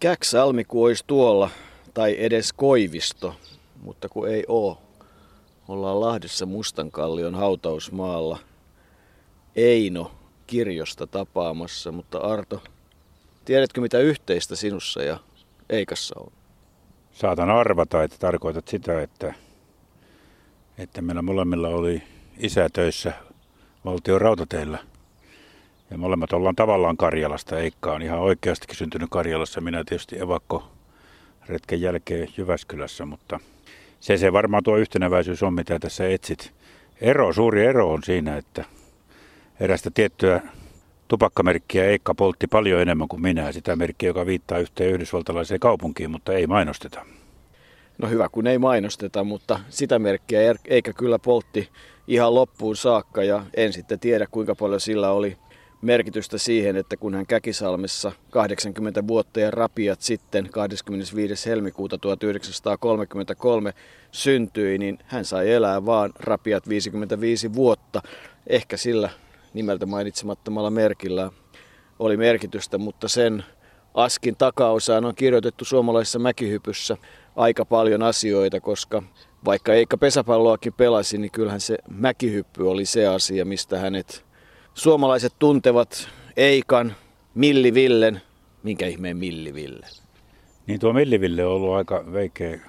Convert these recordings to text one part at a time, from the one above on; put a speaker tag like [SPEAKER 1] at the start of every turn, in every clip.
[SPEAKER 1] Käksalmi kun olisi tuolla, tai edes Koivisto, mutta kun ei oo. Ollaan Lahdessa Mustankallion hautausmaalla Eino kirjosta tapaamassa, mutta Arto, tiedätkö mitä yhteistä sinussa ja Eikassa on?
[SPEAKER 2] Saatan arvata, että tarkoitat sitä, että, että meillä molemmilla oli isä töissä valtion rautateillä. Ja molemmat ollaan tavallaan Karjalasta. Eikka on ihan oikeastikin syntynyt Karjalassa. Minä tietysti evakko retken jälkeen Jyväskylässä, mutta se se varmaan tuo yhtenäväisyys on, mitä tässä etsit. Ero, suuri ero on siinä, että erästä tiettyä tupakkamerkkiä Eikka poltti paljon enemmän kuin minä. Sitä merkkiä, joka viittaa yhteen yhdysvaltalaiseen kaupunkiin, mutta ei mainosteta.
[SPEAKER 1] No hyvä, kun ei mainosteta, mutta sitä merkkiä er- Eikä kyllä poltti ihan loppuun saakka ja en sitten tiedä kuinka paljon sillä oli merkitystä siihen, että kun hän Käkisalmessa 80 vuotta ja rapiat sitten 25. helmikuuta 1933 syntyi, niin hän sai elää vaan rapiat 55 vuotta. Ehkä sillä nimeltä mainitsemattomalla merkillä oli merkitystä, mutta sen askin takaosaan on kirjoitettu suomalaisessa mäkihypyssä aika paljon asioita, koska vaikka Eikka pesäpalloakin pelasi, niin kyllähän se mäkihyppy oli se asia, mistä hänet suomalaiset tuntevat Eikan, Millivillen. Minkä ihmeen Milliville?
[SPEAKER 2] Niin tuo Milliville on ollut aika veikeä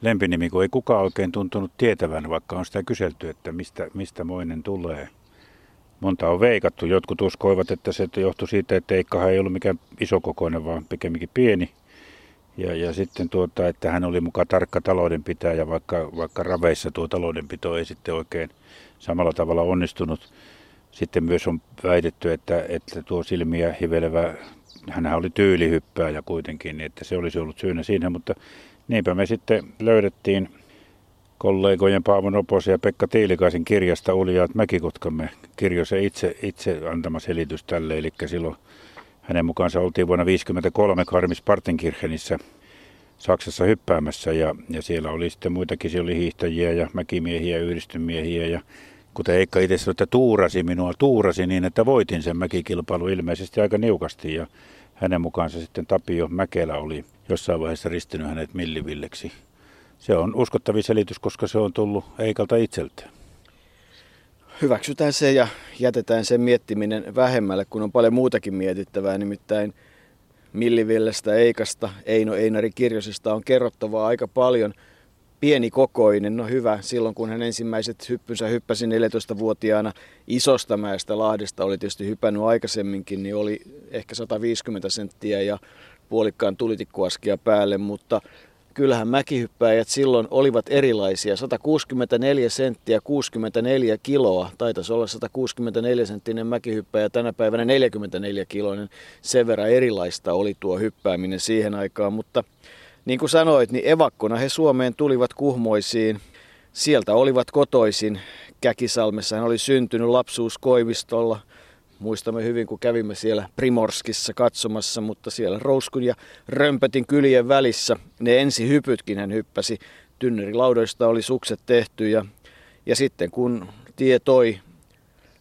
[SPEAKER 2] lempinimi, kun ei kukaan oikein tuntunut tietävän, vaikka on sitä kyselty, että mistä, mistä moinen tulee. Monta on veikattu. Jotkut uskoivat, että se johtui siitä, että Eikkahan ei ollut mikään isokokoinen, vaan pikemminkin pieni. Ja, ja sitten tuota, että hän oli mukaan tarkka taloudenpitäjä, vaikka, vaikka raveissa tuo taloudenpito ei sitten oikein samalla tavalla onnistunut. Sitten myös on väitetty, että, että tuo silmiä hivelevä, hän oli tyylihyppääjä kuitenkin, niin että se olisi ollut syynä siinä, mutta niinpä me sitten löydettiin kollegojen Paavo Noposen ja Pekka Tiilikaisen kirjasta Uljaat Mäkikotkamme kirjo se itse, itse antama selitys tälle, eli silloin hänen mukaansa oltiin vuonna 1953 Karmis Partenkirchenissä Saksassa hyppäämässä ja, ja siellä oli sitten muitakin, siellä oli hiihtäjiä ja mäkimiehiä, yhdistymiehiä ja kuten Eikka itse sanoi, että tuurasi minua, tuurasi niin, että voitin sen mäkikilpailu ilmeisesti aika niukasti ja hänen mukaansa sitten Tapio Mäkelä oli jossain vaiheessa ristinyt hänet millivilleksi. Se on uskottavin selitys, koska se on tullut Eikalta itseltään.
[SPEAKER 1] Hyväksytään se ja jätetään sen miettiminen vähemmälle, kun on paljon muutakin mietittävää, nimittäin Millivillestä, Eikasta, Eino Einari Kirjosesta on kerrottavaa aika paljon – pienikokoinen, no hyvä, silloin kun hän ensimmäiset hyppynsä hyppäsi 14-vuotiaana isosta mäestä Lahdesta, oli tietysti hypännyt aikaisemminkin, niin oli ehkä 150 senttiä ja puolikkaan tulitikkuaskia päälle, mutta kyllähän mäkihyppäjät silloin olivat erilaisia. 164 senttiä, 64 kiloa, taitaisi olla 164 senttinen mäkihyppäjä, tänä päivänä 44 kiloinen. Sen verran erilaista oli tuo hyppääminen siihen aikaan, mutta niin kuin sanoit, niin evakkona he Suomeen tulivat kuhmoisiin. Sieltä olivat kotoisin. Käkisalmessa hän oli syntynyt lapsuus Koivistolla. Muistamme hyvin, kun kävimme siellä Primorskissa katsomassa, mutta siellä Rouskun ja Römpötin kylien välissä ne ensi hypytkin hän hyppäsi. Tynnyrilaudoista oli sukset tehty ja, ja sitten kun tie toi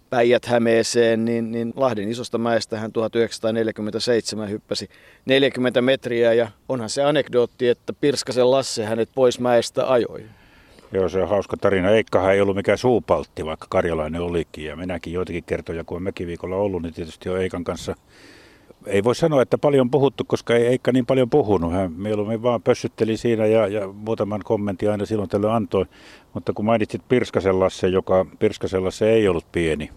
[SPEAKER 1] Päijät-Hämeeseen, niin, niin Lahden isosta mäestä hän 1947 hyppäsi 40 metriä ja onhan se anekdootti, että Pirskasen Lasse hänet pois mäestä ajoi.
[SPEAKER 2] Joo, se on hauska tarina. Eikkahan ei ollut mikään suupaltti, vaikka karjalainen olikin. Ja minäkin joitakin kertoja, kun on mäkiviikolla ollut, niin tietysti on Eikan kanssa ei voi sanoa, että paljon puhuttu, koska ei Eikka niin paljon puhunut. Hän mieluummin vaan pössytteli siinä ja, ja muutaman kommentin aina silloin tällöin antoi. Mutta kun mainitsit Pirskasellasse, joka Pirskasellasse ei ollut pieni,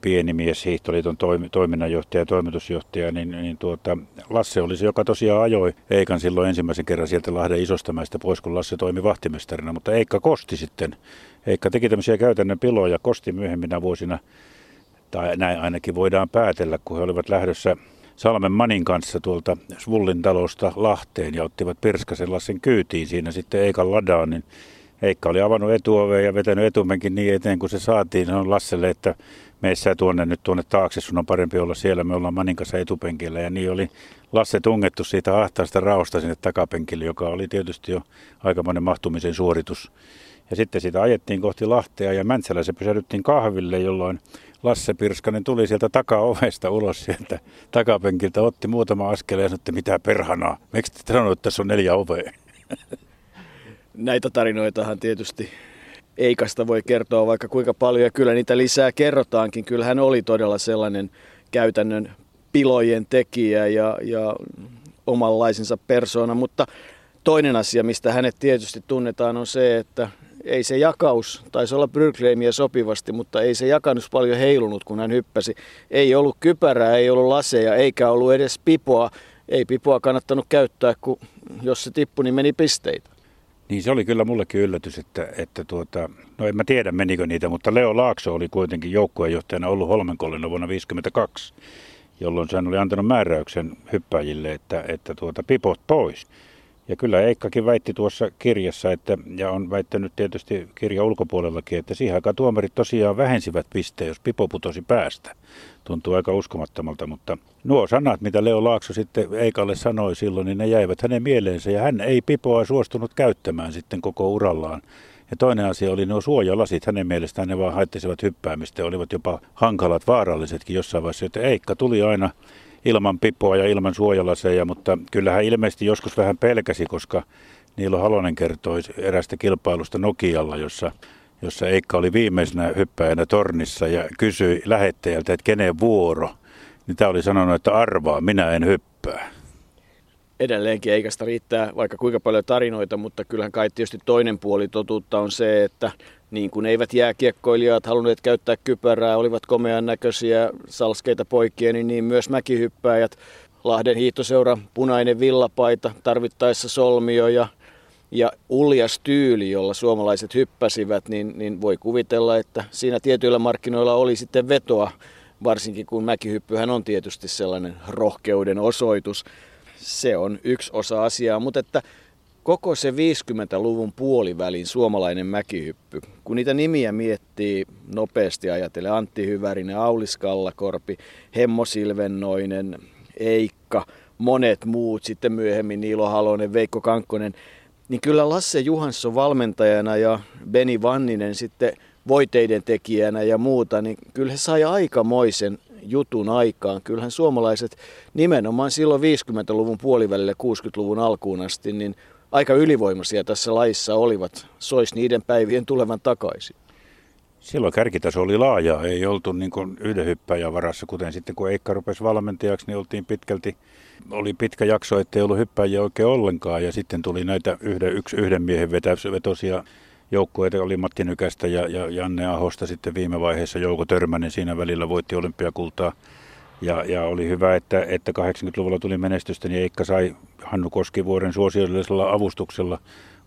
[SPEAKER 2] pieni mies, Hiihtoliiton toiminnanjohtaja ja toimitusjohtaja, niin, niin tuota, Lasse oli se, joka tosiaan ajoi Eikan silloin ensimmäisen kerran sieltä Lahden isostamäistä pois, kun Lasse toimi vahtimestarina. Mutta Eikka kosti sitten. Eikka teki tämmöisiä käytännön piloja, kosti myöhemminä vuosina, tai näin ainakin voidaan päätellä, kun he olivat lähdössä Salmen Manin kanssa tuolta Svullin talosta Lahteen ja ottivat Pirskasen Lassen kyytiin siinä sitten Eikan ladaan, niin Eikka oli avannut etuoveen ja vetänyt etumenkin niin eteen, kun se saatiin. On Lasselle, että meissä tuonne nyt tuonne taakse, sun on parempi olla siellä, me ollaan Manin kanssa etupenkillä. Ja niin oli Lasse tungettu siitä ahtaasta raosta sinne takapenkille, joka oli tietysti jo aikamoinen mahtumisen suoritus. Ja sitten siitä ajettiin kohti Lahtea ja Mäntsälässä pysähdyttiin kahville, jolloin Lasse Pirskanen tuli sieltä takaovesta ulos sieltä takapenkiltä, otti muutama askel ja sanoi, että mitä perhanaa, miksi te sanoit, että tässä on neljä ovea?
[SPEAKER 1] Näitä tarinoitahan tietysti Eikasta voi kertoa vaikka kuinka paljon ja kyllä niitä lisää kerrotaankin. Kyllä hän oli todella sellainen käytännön pilojen tekijä ja, ja omanlaisensa persona, mutta toinen asia, mistä hänet tietysti tunnetaan, on se, että ei se jakaus, taisi olla Brygreimiä sopivasti, mutta ei se jakannus paljon heilunut, kun hän hyppäsi. Ei ollut kypärää, ei ollut laseja, eikä ollut edes pipoa. Ei pipoa kannattanut käyttää, kun jos se tippui, niin meni pisteitä.
[SPEAKER 2] Niin se oli kyllä mullekin yllätys, että, että tuota, no en mä tiedä menikö niitä, mutta Leo Laakso oli kuitenkin joukkueenjohtajana ollut Holmenkollina vuonna 1952, jolloin hän oli antanut määräyksen hyppäjille, että, että tuota, pipot pois. Ja kyllä Eikkakin väitti tuossa kirjassa, että, ja on väittänyt tietysti kirja ulkopuolellakin, että siihen aikaan tuomarit tosiaan vähensivät pisteen, jos pipo putosi päästä. Tuntuu aika uskomattomalta, mutta nuo sanat, mitä Leo Laakso sitten Eikalle sanoi silloin, niin ne jäivät hänen mieleensä, ja hän ei pipoa suostunut käyttämään sitten koko urallaan. Ja toinen asia oli nuo suojalasit. Hänen mielestään ne vaan haittisivat hyppäämistä ja olivat jopa hankalat, vaarallisetkin jossain vaiheessa. Että Eikka tuli aina ilman pipoa ja ilman suojalaseja, mutta kyllähän ilmeisesti joskus vähän pelkäsi, koska Niilo Halonen kertoi erästä kilpailusta Nokialla, jossa, jossa Eikka oli viimeisenä hyppäjänä tornissa ja kysyi lähettäjältä, että kenen vuoro. Niin tämä oli sanonut, että arvaa, minä en hyppää.
[SPEAKER 1] Edelleenkin Eikasta riittää vaikka kuinka paljon tarinoita, mutta kyllähän kai tietysti toinen puoli totuutta on se, että niin kuin eivät jääkiekkoilijat halunneet käyttää kypärää, olivat komean näköisiä salskeita poikia, niin, niin myös mäkihyppääjät, Lahden hiihtoseura, punainen villapaita, tarvittaessa solmio ja, ja uljas tyyli, jolla suomalaiset hyppäsivät, niin, niin voi kuvitella, että siinä tietyillä markkinoilla oli sitten vetoa, varsinkin kun mäkihyppyhän on tietysti sellainen rohkeuden osoitus. Se on yksi osa asiaa, mutta että koko se 50-luvun puolivälin suomalainen mäkihyppy, kun niitä nimiä miettii nopeasti ajatellen, Antti Hyvärinen, Aulis Kallakorpi, Hemmo Silvennoinen, Eikka, monet muut, sitten myöhemmin Niilo Halonen, Veikko Kankkonen, niin kyllä Lasse Juhansson valmentajana ja Beni Vanninen sitten voiteiden tekijänä ja muuta, niin kyllä he sai aikamoisen jutun aikaan. Kyllähän suomalaiset nimenomaan silloin 50-luvun puolivälille 60-luvun alkuun asti, niin aika ylivoimaisia tässä laissa olivat. Sois niiden päivien tulevan takaisin.
[SPEAKER 2] Silloin kärkitaso oli laaja, ei oltu niin kuin yhden hyppäjän varassa, kuten sitten kun Eikka rupesi valmentajaksi, niin oltiin pitkälti, oli pitkä jakso, ettei ollut hyppäjiä oikein ollenkaan, ja sitten tuli näitä yhden, yksi yhden miehen vetosia joukkueita, oli Matti Nykästä ja, ja Janne Ahosta sitten viime vaiheessa Jouko Törmänen siinä välillä voitti olympiakultaa. Ja, ja oli hyvä, että, että 80-luvulla tuli menestystä, niin Eikka sai Hannu Koskivuoren suosiollisella avustuksella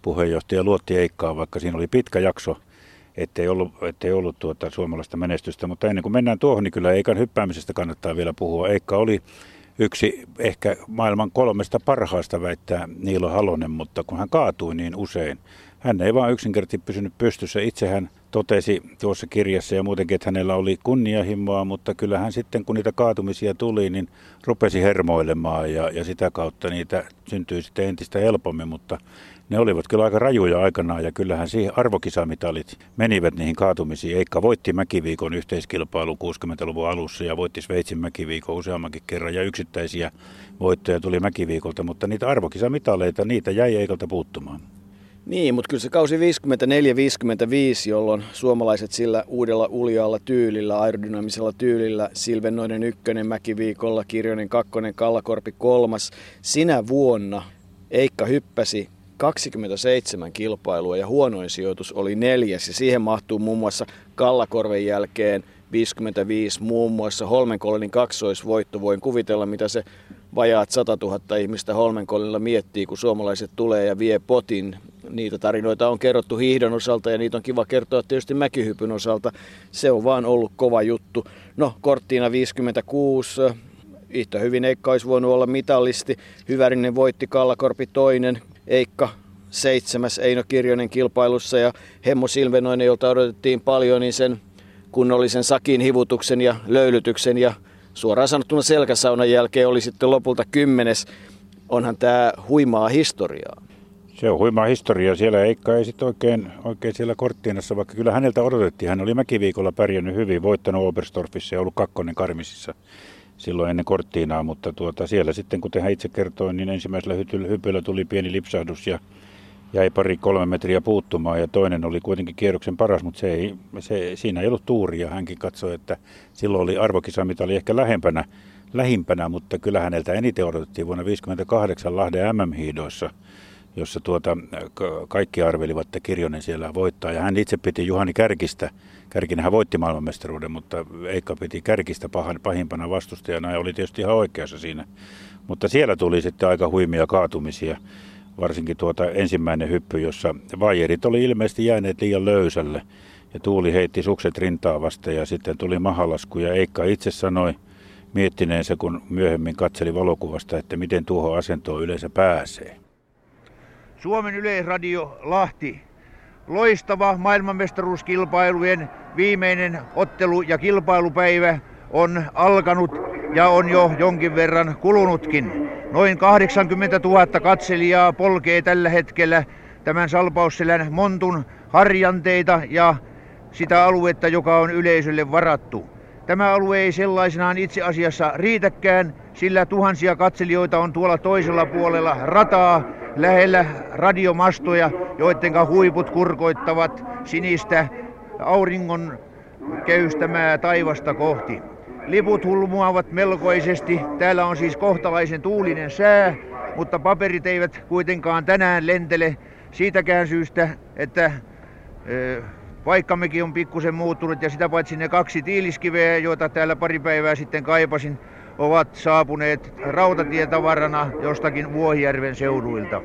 [SPEAKER 2] puheenjohtaja luotti Eikkaa, vaikka siinä oli pitkä jakso, ettei ollut, ettei ollut tuota suomalaista menestystä. Mutta ennen kuin mennään tuohon, niin kyllä Eikan hyppäämisestä kannattaa vielä puhua. Eikka oli yksi ehkä maailman kolmesta parhaasta väittää Niilo Halonen, mutta kun hän kaatui niin usein, hän ei vaan yksinkertaisesti pysynyt pystyssä. Itse hän totesi tuossa kirjassa ja muutenkin, että hänellä oli kunnianhimoa, mutta kyllähän sitten kun niitä kaatumisia tuli, niin rupesi hermoilemaan ja, ja sitä kautta niitä syntyi sitten entistä helpommin, mutta ne olivat kyllä aika rajuja aikanaan ja kyllähän siihen arvokisamitalit menivät niihin kaatumisiin. Eikka voitti Mäkiviikon yhteiskilpailu 60-luvun alussa ja voitti Sveitsin Mäkiviikon useammankin kerran ja yksittäisiä voittoja tuli Mäkiviikolta, mutta niitä arvokisamitaleita, niitä jäi Eikalta puuttumaan.
[SPEAKER 1] Niin, mutta kyllä se kausi 54-55, jolloin suomalaiset sillä uudella uljaalla tyylillä, aerodynaamisella tyylillä, Silvennoinen ykkönen, Mäkiviikolla, Kirjonen kakkonen, Kallakorpi kolmas, sinä vuonna Eikka hyppäsi 27 kilpailua ja huonoin sijoitus oli neljäs ja siihen mahtuu muun muassa Kallakorven jälkeen 55 muun muassa Holmenkollenin kaksoisvoitto. Voin kuvitella, mitä se vajaat 100 000 ihmistä Holmenkollilla miettii, kun suomalaiset tulee ja vie potin. Niitä tarinoita on kerrottu hiihdon osalta ja niitä on kiva kertoa tietysti mäkihypyn osalta. Se on vaan ollut kova juttu. No, korttiina 56, yhtä hyvin Eikka olisi voinut olla mitallisti. Hyvärinen voitti Kallakorpi toinen, Eikka seitsemäs Eino Kirjonen kilpailussa ja Hemmo Silvenoinen, jolta odotettiin paljon, niin sen kunnollisen sakin hivutuksen ja löylytyksen ja suoraan sanottuna selkäsaunan jälkeen oli sitten lopulta kymmenes. Onhan tämä huimaa historiaa.
[SPEAKER 2] Se on huima historia. Siellä Eikka ei sitten oikein, oikein siellä korttiinassa, vaikka kyllä häneltä odotettiin. Hän oli mäkiviikolla pärjännyt hyvin, voittanut Oberstorfissa ja ollut kakkonen Karmisissa silloin ennen korttiinaa, mutta tuota, siellä sitten, kuten hän itse kertoi, niin ensimmäisellä hypyllä tuli pieni lipsahdus ja jäi pari kolme metriä puuttumaan ja toinen oli kuitenkin kierroksen paras, mutta se ei, se, siinä ei ollut tuuria. Hänkin katsoi, että silloin oli arvokisa, mitä oli ehkä lähempänä, lähimpänä, mutta kyllä häneltä eniten odotettiin vuonna 1958 Lahden MM-hiidoissa, jossa tuota, kaikki arvelivat, että Kirjonen siellä voittaa. Ja hän itse piti Juhani Kärkistä. Kärkinenhän voitti maailmanmestaruuden, mutta Eikka piti Kärkistä pahan, pahimpana vastustajana ja oli tietysti ihan oikeassa siinä. Mutta siellä tuli sitten aika huimia kaatumisia varsinkin tuota ensimmäinen hyppy, jossa vajerit oli ilmeisesti jääneet liian löysälle. Ja Tuuli heitti sukset rintaa vasta ja sitten tuli mahalasku ja Eikka itse sanoi miettineensä, kun myöhemmin katseli valokuvasta, että miten tuohon asentoon yleensä pääsee.
[SPEAKER 3] Suomen Yleisradio Lahti. Loistava maailmanmestaruuskilpailujen viimeinen ottelu- ja kilpailupäivä on alkanut ja on jo jonkin verran kulunutkin. Noin 80 000 katselijaa polkee tällä hetkellä tämän Salpausselän Montun harjanteita ja sitä aluetta, joka on yleisölle varattu. Tämä alue ei sellaisenaan itse asiassa riitäkään, sillä tuhansia katselijoita on tuolla toisella puolella rataa lähellä radiomastoja, joiden huiput kurkoittavat sinistä auringon köystämää taivasta kohti. Liput hulmuavat melkoisesti. Täällä on siis kohtalaisen tuulinen sää, mutta paperit eivät kuitenkaan tänään lentele siitäkään syystä, että paikkammekin on pikkusen muuttunut ja sitä paitsi ne kaksi tiiliskiveä, joita täällä pari päivää sitten kaipasin, ovat saapuneet rautatietavarana jostakin Vuohijärven seuduilta.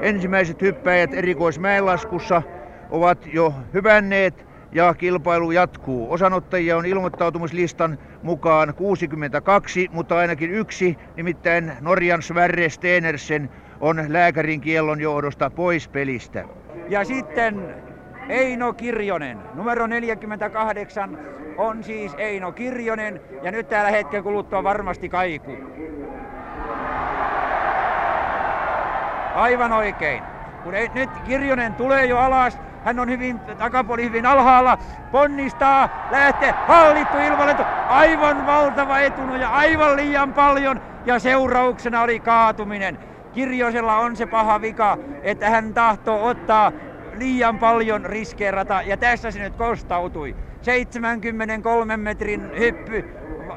[SPEAKER 3] Ensimmäiset hyppäjät erikoismäenlaskussa ovat jo hypänneet ja kilpailu jatkuu. Osanottajia on ilmoittautumislistan mukaan 62, mutta ainakin yksi, nimittäin Norjan Sverre Stenersen, on lääkärin kiellon johdosta pois pelistä.
[SPEAKER 4] Ja sitten Eino Kirjonen, numero 48 on siis Eino Kirjonen. Ja nyt täällä hetken kuluttua varmasti kaiku. Aivan oikein. Kun ei, nyt Kirjonen tulee jo alas, hän on hyvin, takapuoli hyvin alhaalla, ponnistaa, lähtee, hallittu ilmalento, aivan valtava etunoja, aivan liian paljon. Ja seurauksena oli kaatuminen. Kirjosella on se paha vika, että hän tahtoo ottaa liian paljon riskeerata ja tässä se nyt kostautui. 73 metrin hyppy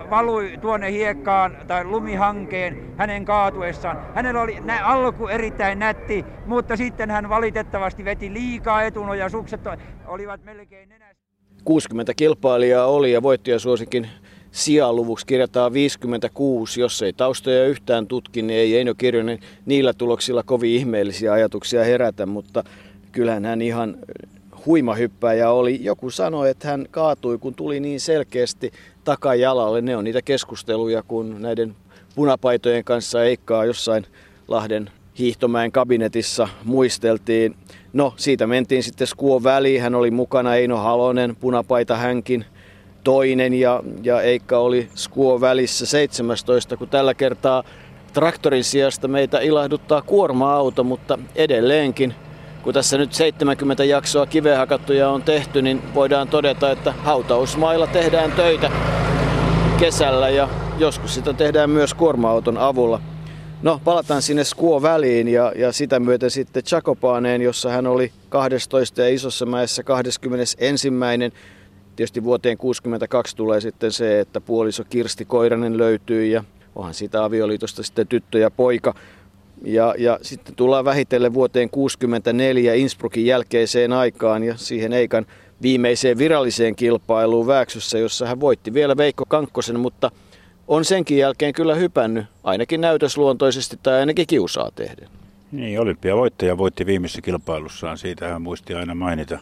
[SPEAKER 4] valui tuonne hiekkaan tai lumihankeen hänen kaatuessaan. Hänellä oli nä- alku erittäin nätti, mutta sitten hän valitettavasti veti liikaa etunoja, sukset olivat melkein nenässä.
[SPEAKER 1] 60 kilpailijaa oli ja voittajasuosikin sijaluvuksi kirjataan 56. Jos ei taustoja yhtään tutki, niin ei Eino Kirjonen niillä tuloksilla kovin ihmeellisiä ajatuksia herätä, mutta kyllähän hän ihan huima hyppäjä oli. Joku sanoi, että hän kaatui, kun tuli niin selkeästi takajalalle. Ne on niitä keskusteluja, kun näiden punapaitojen kanssa Eikkaa jossain Lahden hiihtomäen kabinetissa muisteltiin. No, siitä mentiin sitten Skuon väliin. Hän oli mukana Eino Halonen, punapaita hänkin toinen ja, ja Eikka oli Skuon välissä 17, kun tällä kertaa traktorin sijasta meitä ilahduttaa kuorma-auto, mutta edelleenkin kun tässä nyt 70 jaksoa kivehakattuja on tehty, niin voidaan todeta, että hautausmailla tehdään töitä kesällä ja joskus sitä tehdään myös kuorma-auton avulla. No, palataan sinne Skuo väliin ja, ja sitä myöten sitten Chakopaaneen, jossa hän oli 12 ja Isossa mäessä 21. Tietysti vuoteen 62 tulee sitten se, että puoliso Kirsti Koiranen löytyy ja onhan siitä avioliitosta sitten tyttö ja poika. Ja, ja sitten tullaan vähitellen vuoteen 64 Innsbruckin jälkeiseen aikaan ja siihen Eikan viimeiseen viralliseen kilpailuun Vääksyssä, jossa hän voitti vielä Veikko Kankkosen, mutta on senkin jälkeen kyllä hypännyt, ainakin näytösluontoisesti tai ainakin kiusaa tehden.
[SPEAKER 2] Niin, olympiavoittaja voitti viimeisessä kilpailussaan, siitä hän muisti aina mainita.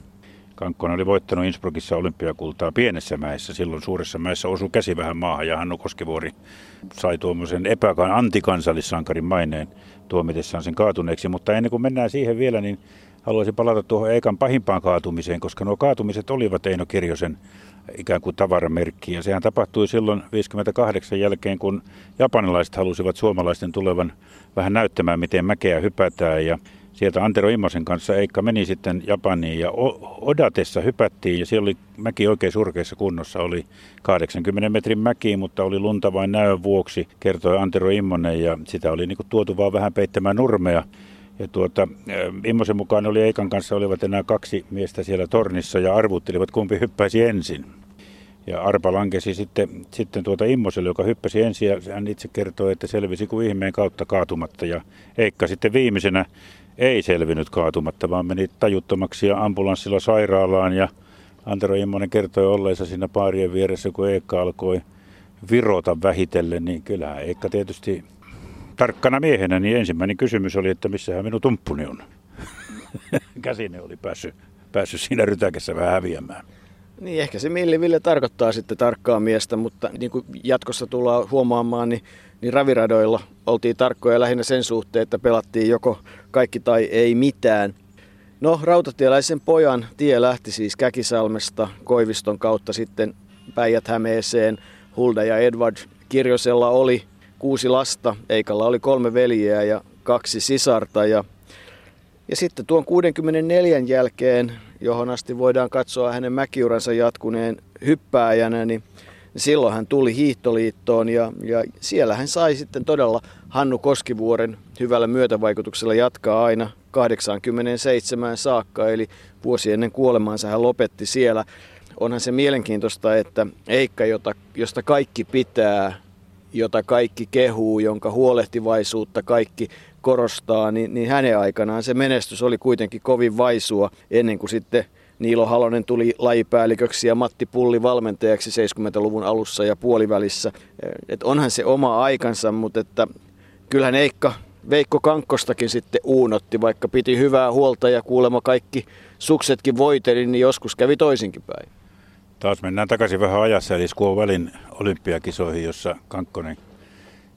[SPEAKER 2] Kankkonen oli voittanut Innsbruckissa olympiakultaa pienessä mäessä. Silloin suuressa mäessä osui käsi vähän maahan ja Hannu Koskevuori sai tuommoisen epäkan antikansallissankarin maineen tuomitessaan sen kaatuneeksi. Mutta ennen kuin mennään siihen vielä, niin haluaisin palata tuohon Eikan pahimpaan kaatumiseen, koska nuo kaatumiset olivat Eino Kirjosen ikään kuin tavaramerkki. Ja sehän tapahtui silloin 58 jälkeen, kun japanilaiset halusivat suomalaisten tulevan vähän näyttämään, miten mäkeä hypätään. Ja sieltä Antero Immosen kanssa Eikka meni sitten Japaniin ja Odatessa hypättiin ja siellä oli mäki oikein surkeassa kunnossa. Oli 80 metrin mäki, mutta oli lunta vain näön vuoksi, kertoi Antero Immonen ja sitä oli niin kuin tuotu vaan vähän peittämään nurmea. Ja tuota, Immosen mukaan oli Eikan kanssa olivat enää kaksi miestä siellä tornissa ja arvuttelivat kumpi hyppäisi ensin. Ja arpa lankesi sitten, sitten tuota Immoselle, joka hyppäsi ensin ja hän itse kertoi, että selvisi kuin ihmeen kautta kaatumatta. Ja Eikka sitten viimeisenä ei selvinnyt kaatumatta, vaan meni tajuttomaksi ja ambulanssilla sairaalaan. Ja Antero Immonen kertoi olleensa siinä paarien vieressä, kun Eikka alkoi virota vähitellen, niin kyllähän Eikka tietysti tarkkana miehenä, niin ensimmäinen kysymys oli, että missähän minun tumppuni on. Käsine oli päässyt, päässyt siinä rytäkässä vähän häviämään.
[SPEAKER 1] Niin, ehkä se milliville tarkoittaa sitten tarkkaa miestä, mutta niin kuin jatkossa tullaan huomaamaan, niin, niin raviradoilla oltiin tarkkoja lähinnä sen suhteen, että pelattiin joko kaikki tai ei mitään. No, rautatieläisen pojan tie lähti siis Käkisalmesta Koiviston kautta sitten Päijät-Hämeeseen. Hulda ja Edward Kirjosella oli kuusi lasta, Eikalla oli kolme veljeä ja kaksi sisarta. Ja, ja sitten tuon 64 jälkeen johon asti voidaan katsoa hänen mäkiuransa jatkuneen hyppääjänä, niin silloin hän tuli hiihtoliittoon ja, ja siellä hän sai sitten todella Hannu Koskivuoren hyvällä myötävaikutuksella jatkaa aina 87 saakka, eli vuosi ennen kuolemaansa hän lopetti siellä. Onhan se mielenkiintoista, että Eikka, jota, josta kaikki pitää, jota kaikki kehuu, jonka huolehtivaisuutta kaikki korostaa, niin, niin hänen aikanaan se menestys oli kuitenkin kovin vaisua ennen kuin sitten Niilo Halonen tuli lajipäälliköksi ja Matti Pulli valmentajaksi 70-luvun alussa ja puolivälissä. Et onhan se oma aikansa, mutta että kyllähän Eikka Veikko Kankkostakin sitten uunotti, vaikka piti hyvää huolta ja kuulemma kaikki suksetkin voiteli, niin joskus kävi toisinkin päin.
[SPEAKER 2] Taas mennään takaisin vähän ajassa, eli Skuovälin olympiakisoihin, jossa Kankkonen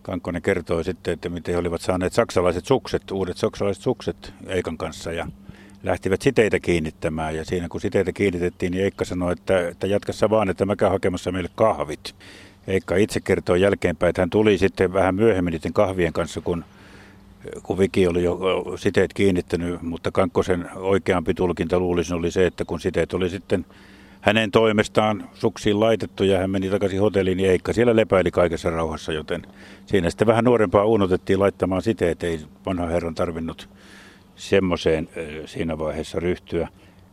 [SPEAKER 2] Kankkonen kertoi sitten, että miten he olivat saaneet saksalaiset sukset, uudet saksalaiset sukset Eikan kanssa ja lähtivät siteitä kiinnittämään. Ja siinä kun siteitä kiinnitettiin, niin Eikka sanoi, että, että jatkassa vaan, että mä käyn hakemassa meille kahvit. Eikka itse kertoi jälkeenpäin, että hän tuli sitten vähän myöhemmin niiden kahvien kanssa, kun, kun Viki oli jo siteet kiinnittänyt, mutta Kankkosen oikeampi tulkinta luulisin oli se, että kun siteet oli sitten hänen toimestaan suksiin laitettu ja hän meni takaisin hotelliin, niin Eikka siellä lepäili kaikessa rauhassa, joten siinä sitten vähän nuorempaa unotettiin laittamaan siteet, ei vanha herran tarvinnut semmoiseen siinä vaiheessa ryhtyä.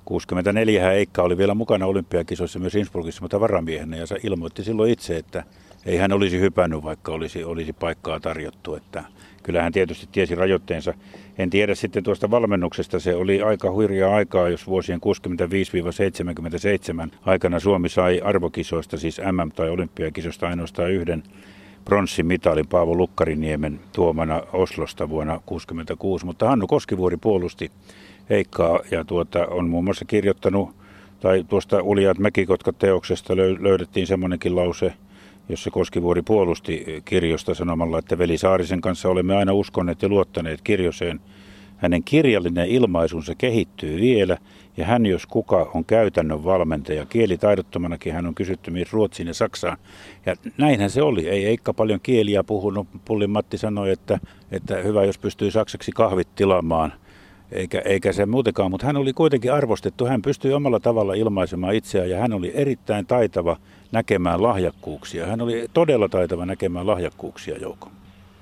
[SPEAKER 2] 64 Eikka oli vielä mukana olympiakisoissa myös Innsbruckissa, mutta varamiehenä ja ilmoitti silloin itse, että ei hän olisi hypännyt, vaikka olisi, olisi paikkaa tarjottu. Että kyllä hän tietysti tiesi rajoitteensa. En tiedä sitten tuosta valmennuksesta, se oli aika hurjaa aikaa, jos vuosien 65-77 aikana Suomi sai arvokisoista, siis MM- tai olympiakisoista ainoastaan yhden pronssimitalin Paavo Lukkariniemen tuomana Oslosta vuonna 1966, mutta Hannu Koskivuori puolusti Heikkaa ja tuota, on muun muassa kirjoittanut, tai tuosta Uljaat Mäkikotka-teoksesta löydettiin semmoinenkin lause, jossa Koskivuori puolusti kirjosta sanomalla, että Veli Saarisen kanssa olemme aina uskoneet ja luottaneet kirjoseen. Hänen kirjallinen ilmaisunsa kehittyy vielä ja hän jos kuka on käytännön valmentaja. Kielitaidottomanakin hän on kysytty myös Ruotsiin ja Saksaan. Ja näinhän se oli. Ei Eikka paljon kieliä puhunut. Pullin Matti sanoi, että, että hyvä jos pystyy saksaksi kahvit tilaamaan – eikä, eikä se muutenkaan, mutta hän oli kuitenkin arvostettu. Hän pystyi omalla tavalla ilmaisemaan itseään ja hän oli erittäin taitava näkemään lahjakkuuksia. Hän oli todella taitava näkemään lahjakkuuksia, Jouko.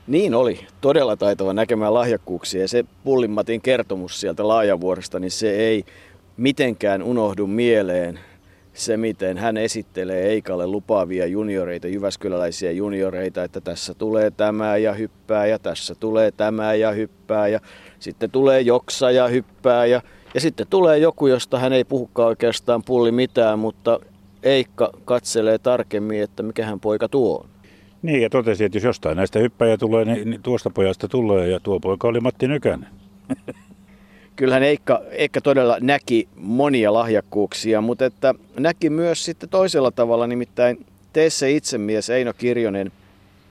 [SPEAKER 1] Niin oli, todella taitava näkemään lahjakkuuksia. Ja se Pullimatin kertomus sieltä Laajavuoresta, niin se ei mitenkään unohdu mieleen se, miten hän esittelee Eikalle lupaavia junioreita, jyväskyläläisiä junioreita, että tässä tulee tämä ja hyppää ja tässä tulee tämä ja hyppää ja sitten tulee joksa ja hyppää ja, ja sitten tulee joku, josta hän ei puhukaan oikeastaan pulli mitään, mutta Eikka katselee tarkemmin, että mikähän poika tuo on.
[SPEAKER 2] Niin, ja totesi, että jos jostain näistä hyppäjä tulee, niin, niin tuosta pojasta tulee, ja tuo poika oli Matti Nykänen.
[SPEAKER 1] Kyllähän Eikka, Eikka todella näki monia lahjakkuuksia, mutta että näki myös sitten toisella tavalla, nimittäin teissä itsemies Eino Kirjonen,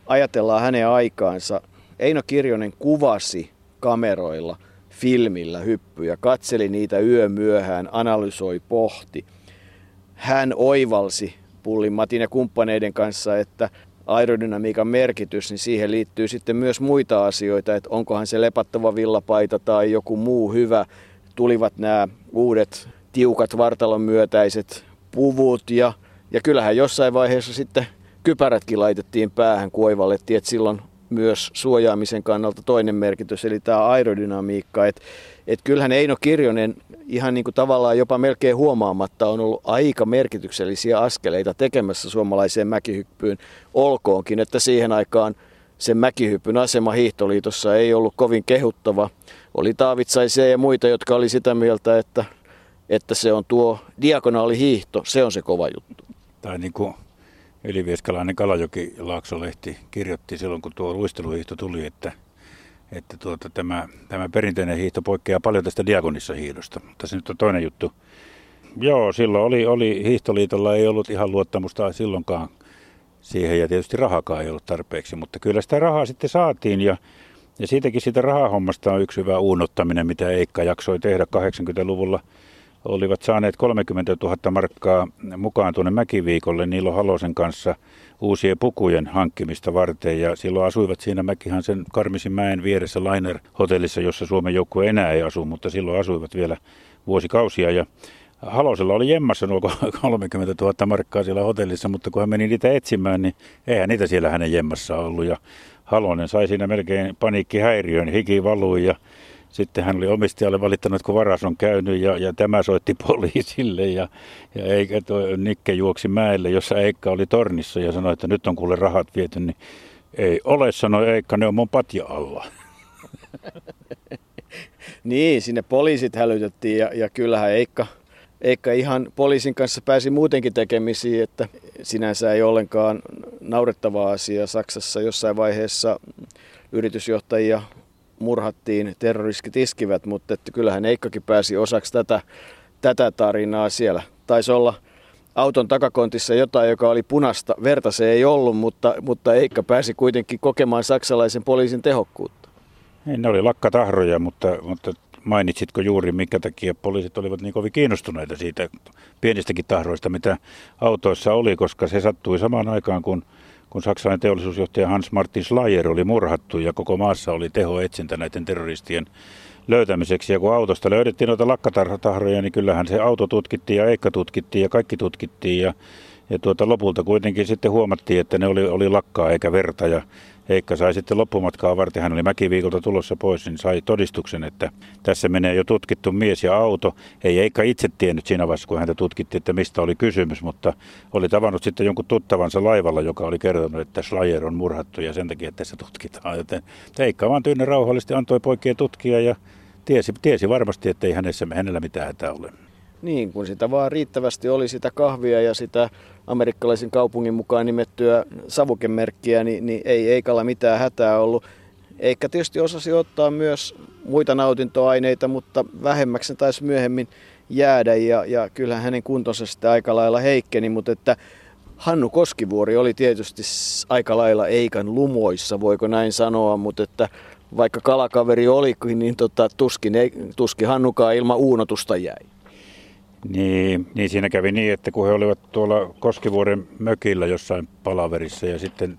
[SPEAKER 1] ajatellaan hänen aikaansa, Eino Kirjonen kuvasi kameroilla, filmillä hyppyjä, katseli niitä yömyöhään, analysoi, pohti. Hän oivalsi Pullin Matin ja kumppaneiden kanssa, että aerodynamiikan merkitys, niin siihen liittyy sitten myös muita asioita, että onkohan se lepattava villapaita tai joku muu hyvä. Tulivat nämä uudet tiukat vartalon myötäiset puvut ja, ja kyllähän jossain vaiheessa sitten kypärätkin laitettiin päähän, kun oivallettiin, että silloin myös suojaamisen kannalta toinen merkitys, eli tämä aerodynamiikka. Että et kyllähän Eino Kirjonen ihan niin kuin tavallaan jopa melkein huomaamatta on ollut aika merkityksellisiä askeleita tekemässä suomalaiseen mäkihyppyyn. Olkoonkin, että siihen aikaan sen mäkihyppyn asema hiihtoliitossa ei ollut kovin kehuttava. Oli Taavitsaisia ja muita, jotka oli sitä mieltä, että, että se on tuo diagonaalihiihto, se on se kova juttu.
[SPEAKER 2] Tai niin kuin Ylivieskalainen Kalajoki Laaksolehti kirjoitti silloin, kun tuo luisteluhiihto tuli, että, että tuota, tämä, tämä perinteinen hiihto poikkeaa paljon tästä diagonissa hiihdosta. Mutta se nyt on toinen juttu. Joo, silloin oli, oli Hiihtoliitolla ei ollut ihan luottamusta silloinkaan siihen ja tietysti rahakaan ei ollut tarpeeksi, mutta kyllä sitä rahaa sitten saatiin ja, ja siitäkin siitä rahahommasta on yksi hyvä uunottaminen, mitä Eikka jaksoi tehdä 80-luvulla – olivat saaneet 30 000 markkaa mukaan tuonne Mäkiviikolle Niilo Halosen kanssa uusien pukujen hankkimista varten. Ja silloin asuivat siinä Mäkihansen Karmisin mäen vieressä Liner-hotellissa, jossa Suomen joukkue enää ei asu, mutta silloin asuivat vielä vuosikausia. Ja Halosella oli jemmassa nuo 30 000 markkaa siellä hotellissa, mutta kun hän meni niitä etsimään, niin eihän niitä siellä hänen jemmassa ollut. Ja Halonen sai siinä melkein paniikkihäiriön, hiki valui ja sitten hän oli omistajalle valittanut, kun varas on käynyt ja, ja tämä soitti poliisille ja, ja Eikä, toi, Nikke juoksi mäelle, jossa Eikka oli tornissa ja sanoi, että nyt on kuule rahat viety, niin ei ole, sanoi Eikka, ne on mun patja alla.
[SPEAKER 1] niin, sinne poliisit hälytettiin ja, ja kyllähän Eikka, Eikka ihan poliisin kanssa pääsi muutenkin tekemisiin, että sinänsä ei ollenkaan naurettava asia. Saksassa jossain vaiheessa yritysjohtajia murhattiin, terroristit iskivät, mutta että kyllähän Eikkakin pääsi osaksi tätä, tätä tarinaa siellä. Taisi olla auton takakontissa jotain, joka oli punasta. Verta se ei ollut, mutta, mutta Eikka pääsi kuitenkin kokemaan saksalaisen poliisin tehokkuutta.
[SPEAKER 2] Ei, ne oli lakkatahroja, mutta, mutta mainitsitko juuri, minkä takia poliisit olivat niin kovin kiinnostuneita siitä pienistäkin tahroista, mitä autoissa oli, koska se sattui samaan aikaan, kun kun saksalainen teollisuusjohtaja Hans Martin Schleyer oli murhattu ja koko maassa oli tehoetsintä näiden terroristien löytämiseksi. Ja kun autosta löydettiin noita lakkatahroja, niin kyllähän se auto tutkittiin ja Eikka tutkittiin ja kaikki tutkittiin. Ja, ja tuota, lopulta kuitenkin sitten huomattiin, että ne oli, oli lakkaa eikä verta. Ja Heikka sai sitten loppumatkaa varten, hän oli mäkiviikolta tulossa pois, niin sai todistuksen, että tässä menee jo tutkittu mies ja auto. Ei Heikka itse tiennyt siinä vaiheessa, kun häntä tutkittiin, että mistä oli kysymys, mutta oli tavannut sitten jonkun tuttavansa laivalla, joka oli kertonut, että Schleier on murhattu ja sen takia, että tässä tutkitaan. Joten Heikka vaan tyynne rauhallisesti antoi poikien tutkia ja tiesi, tiesi varmasti, että ei hänessä, hänellä mitään hätää ole.
[SPEAKER 1] Niin, kun sitä vaan riittävästi oli sitä kahvia ja sitä amerikkalaisen kaupungin mukaan nimettyä savukemerkkiä, niin, niin ei Eikalla mitään hätää ollut. Eikä tietysti osasi ottaa myös muita nautintoaineita, mutta vähemmäksi taisi myöhemmin jäädä ja, ja kyllähän hänen kuntonsa sitten aika lailla heikkeni, mutta että Hannu Koskivuori oli tietysti aika lailla Eikan lumoissa, voiko näin sanoa, mutta että vaikka kalakaveri olikin, niin tota, tuskin, ei, tuskin Hannukaan ilman uunotusta jäi.
[SPEAKER 2] Niin, niin siinä kävi niin, että kun he olivat tuolla Koskivuoren mökillä jossain palaverissa ja sitten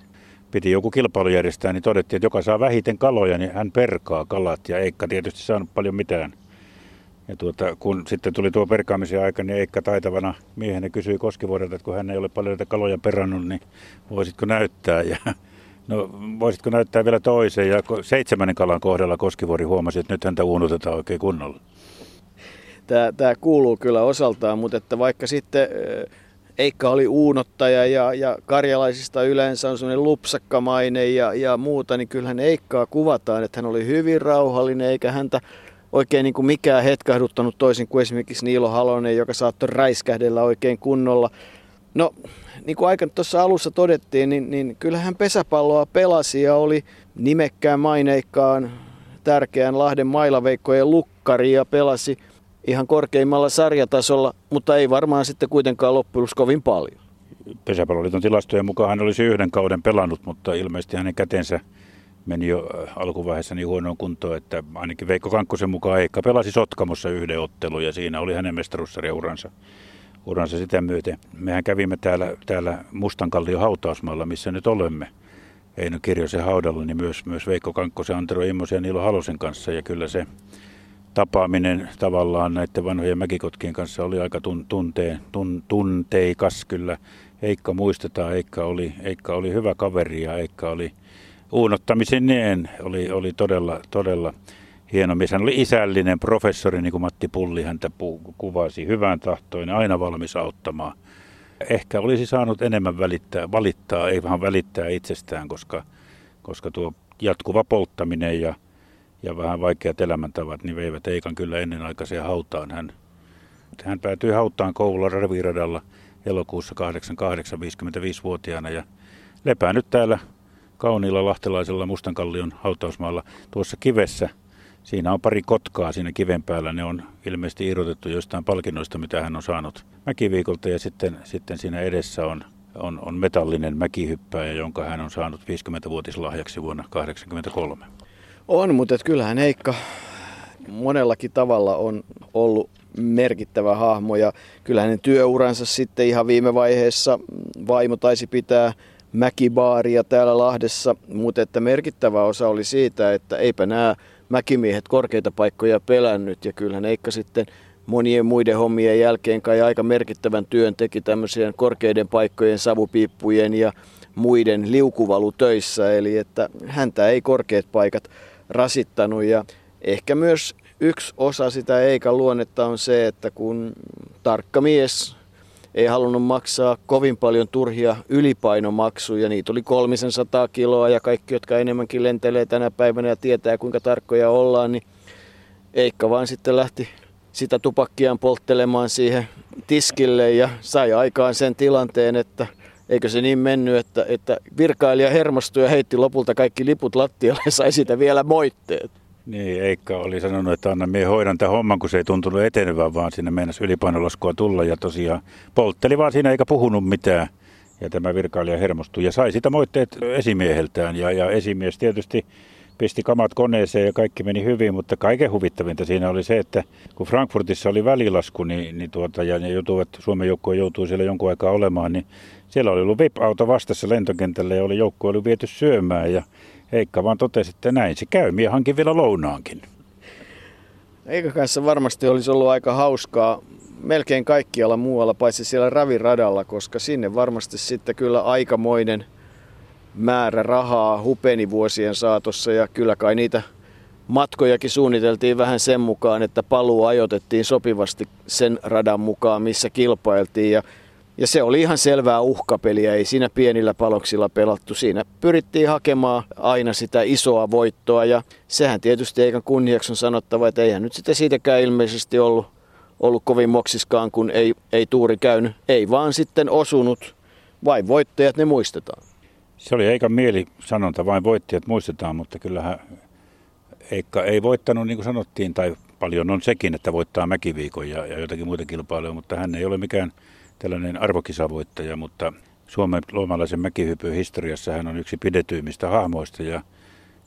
[SPEAKER 2] piti joku kilpailu järjestää, niin todettiin, että joka saa vähiten kaloja, niin hän perkaa kalat ja Eikka tietysti saanut paljon mitään. Ja tuota, kun sitten tuli tuo perkaamisen aika, niin Eikka taitavana miehenä kysyi Koskivuodelta, että kun hän ei ole paljon näitä kaloja perannut, niin voisitko näyttää? Ja no voisitko näyttää vielä toisen? Ja seitsemännen kalan kohdalla Koskivuori huomasi, että nyt häntä uunutetaan oikein kunnolla
[SPEAKER 1] tämä, tämä kuuluu kyllä osaltaan, mutta että vaikka sitten Eikka oli uunottaja ja, ja karjalaisista yleensä on semmoinen lupsakkamainen ja, ja muuta, niin kyllähän Eikkaa kuvataan, että hän oli hyvin rauhallinen eikä häntä oikein niin kuin mikään hetkahduttanut toisin kuin esimerkiksi Niilo Halonen, joka saattoi räiskähdellä oikein kunnolla. No, niin kuin aika tuossa alussa todettiin, niin, niin kyllähän pesäpalloa pelasi ja oli nimekkään maineikkaan tärkeän Lahden mailaveikkojen lukkari ja pelasi – ihan korkeimmalla sarjatasolla, mutta ei varmaan sitten kuitenkaan loppujen kovin paljon.
[SPEAKER 2] Pesäpalloliiton tilastojen mukaan hän olisi yhden kauden pelannut, mutta ilmeisesti hänen kätensä meni jo äh, alkuvaiheessa niin huonoon kuntoon, että ainakin Veikko Kankkosen mukaan Eikka pelasi Sotkamossa yhden ottelun ja siinä oli hänen mestaruussarjauransa uransa sitä myöten. Mehän kävimme täällä, täällä Mustankallion hautausmaalla, missä nyt olemme. Eino Kirjosen haudalla, niin myös, myös Veikko Kankkosen, Antero Immosen ja Niilo Halosen kanssa. Ja kyllä se tapaaminen tavallaan näiden vanhojen mäkikotkien kanssa oli aika tun, tunteen, tun, tunteikas kyllä. Eikka muistetaan, Eikka oli, Eikka oli hyvä kaveri ja Eikka oli niin oli, oli todella, todella hieno mies. Hän oli isällinen professori, niin kuin Matti Pulli häntä kuvasi, hyvän tahtoinen, aina valmis auttamaan. Ehkä olisi saanut enemmän välittää, valittaa, ei vaan välittää itsestään, koska, koska tuo jatkuva polttaminen ja, ja vähän vaikeat elämäntavat, niin veivät Eikan kyllä ennenaikaiseen hautaan. Hän, hän päätyi hautaan koululla reviiradalla elokuussa 88 55-vuotiaana ja lepää nyt täällä kauniilla lahtelaisella Mustankallion hautausmaalla tuossa kivessä. Siinä on pari kotkaa siinä kiven päällä. Ne on ilmeisesti irrotettu jostain palkinnoista, mitä hän on saanut mäkiviikolta. Ja sitten, sitten siinä edessä on, on, on metallinen mäkihyppääjä, jonka hän on saanut 50-vuotislahjaksi vuonna 1983.
[SPEAKER 1] On, mutta kyllähän Heikka monellakin tavalla on ollut merkittävä hahmo ja kyllä hänen työuransa sitten ihan viime vaiheessa vaimo taisi pitää mäkibaaria täällä Lahdessa, mutta että merkittävä osa oli siitä, että eipä nämä mäkimiehet korkeita paikkoja pelännyt ja kyllähän Eikka sitten monien muiden hommien jälkeen kai aika merkittävän työn teki tämmöisen korkeiden paikkojen savupiippujen ja muiden liukuvalutöissä, eli että häntä ei korkeat paikat rasittanut ja ehkä myös yksi osa sitä Eikan luonnetta on se, että kun tarkka mies ei halunnut maksaa kovin paljon turhia ylipainomaksuja. Niitä oli 300 kiloa ja kaikki, jotka enemmänkin lentelee tänä päivänä ja tietää kuinka tarkkoja ollaan, niin Eikka vaan sitten lähti sitä tupakkiaan polttelemaan siihen tiskille ja sai aikaan sen tilanteen, että eikö se niin mennyt, että, että virkailija hermostui ja heitti lopulta kaikki liput lattialle ja sai sitä vielä moitteet.
[SPEAKER 2] Niin, Eikka oli sanonut, että anna mie hoidan tämän homman, kun se ei tuntunut etenevän, vaan sinne meinasi ylipainolaskua tulla ja tosiaan poltteli vaan siinä eikä puhunut mitään. Ja tämä virkailija hermostui ja sai sitä moitteet esimieheltään ja, ja esimies tietysti pisti kamat koneeseen ja kaikki meni hyvin, mutta kaiken huvittavinta siinä oli se, että kun Frankfurtissa oli välilasku niin, niin tuota, ja ne joutuivat, Suomen joukkue joutui siellä jonkun aikaa olemaan, niin siellä oli ollut VIP-auto vastassa lentokentällä ja oli joukkue oli viety syömään ja Heikka vaan totesi, että näin se käy. Mie hankin vielä lounaankin.
[SPEAKER 1] Eikö kanssa varmasti olisi ollut aika hauskaa melkein kaikkialla muualla, paitsi siellä raviradalla, koska sinne varmasti sitten kyllä aikamoinen määrä rahaa hupeni vuosien saatossa ja kyllä kai niitä matkojakin suunniteltiin vähän sen mukaan, että paluu ajoitettiin sopivasti sen radan mukaan, missä kilpailtiin ja ja se oli ihan selvää uhkapeliä, ei siinä pienillä paloksilla pelattu. Siinä pyrittiin hakemaan aina sitä isoa voittoa ja sehän tietysti eikä kunniaksi on sanottava, että eihän nyt sitä siitäkään ilmeisesti ollut, ollut kovin moksiskaan, kun ei, ei tuuri käynyt. Ei vaan sitten osunut, vain voittajat ne muistetaan.
[SPEAKER 2] Se oli Eikan sanonta, vain voittajat muistetaan, mutta kyllähän Eikka ei voittanut, niin kuin sanottiin, tai paljon on sekin, että voittaa mäkiviikon ja, ja jotakin muita kilpailuja, mutta hän ei ole mikään tällainen arvokisavoittaja, mutta Suomen luomalaisen mäkihypyn historiassa hän on yksi pidetyimmistä hahmoista ja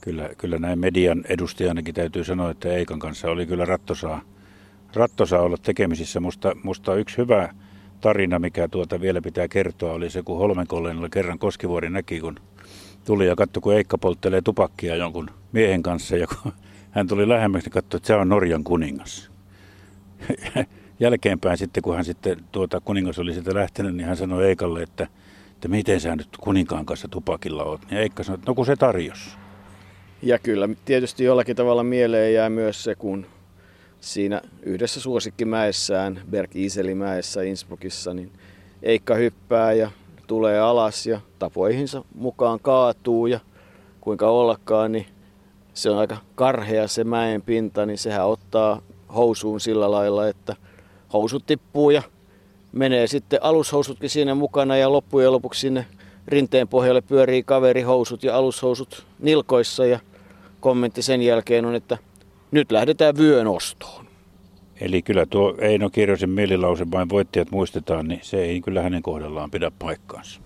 [SPEAKER 2] kyllä, kyllä näin median edustajanakin täytyy sanoa, että Eikan kanssa oli kyllä rattosaa, rattosaa olla tekemisissä. Musta, musta yksi hyvä tarina, mikä tuota vielä pitää kertoa, oli se, kun Holmenkolleenilla kerran Koskivuori näki, kun tuli ja katsoi, kun Eikka polttelee tupakkia jonkun miehen kanssa ja kun hän tuli lähemmäksi, niin katsoi, että se on Norjan kuningas. jälkeenpäin sitten, kun hän sitten tuota, kuningas oli sitä lähtenyt, niin hän sanoi Eikalle, että, että miten sä nyt kuninkaan kanssa tupakilla oot. Ja Eikka sanoi, että no kun se tarjosi.
[SPEAKER 1] Ja kyllä tietysti jollakin tavalla mieleen jää myös se, kun siinä yhdessä suosikkimäessään, Berg Iselimäessä Innsbruckissa, niin Eikka hyppää ja tulee alas ja tapoihinsa mukaan kaatuu ja kuinka ollakaan, niin se on aika karhea se mäen pinta, niin sehän ottaa housuun sillä lailla, että – housut tippuu ja menee sitten alushousutkin siinä mukana ja loppujen lopuksi sinne rinteen pohjalle pyörii kaveri housut ja alushousut nilkoissa ja kommentti sen jälkeen on, että nyt lähdetään vyön ostoon.
[SPEAKER 2] Eli kyllä tuo Eino Kirjosen mielilause vain voittajat muistetaan, niin se ei kyllä hänen kohdallaan pidä paikkaansa.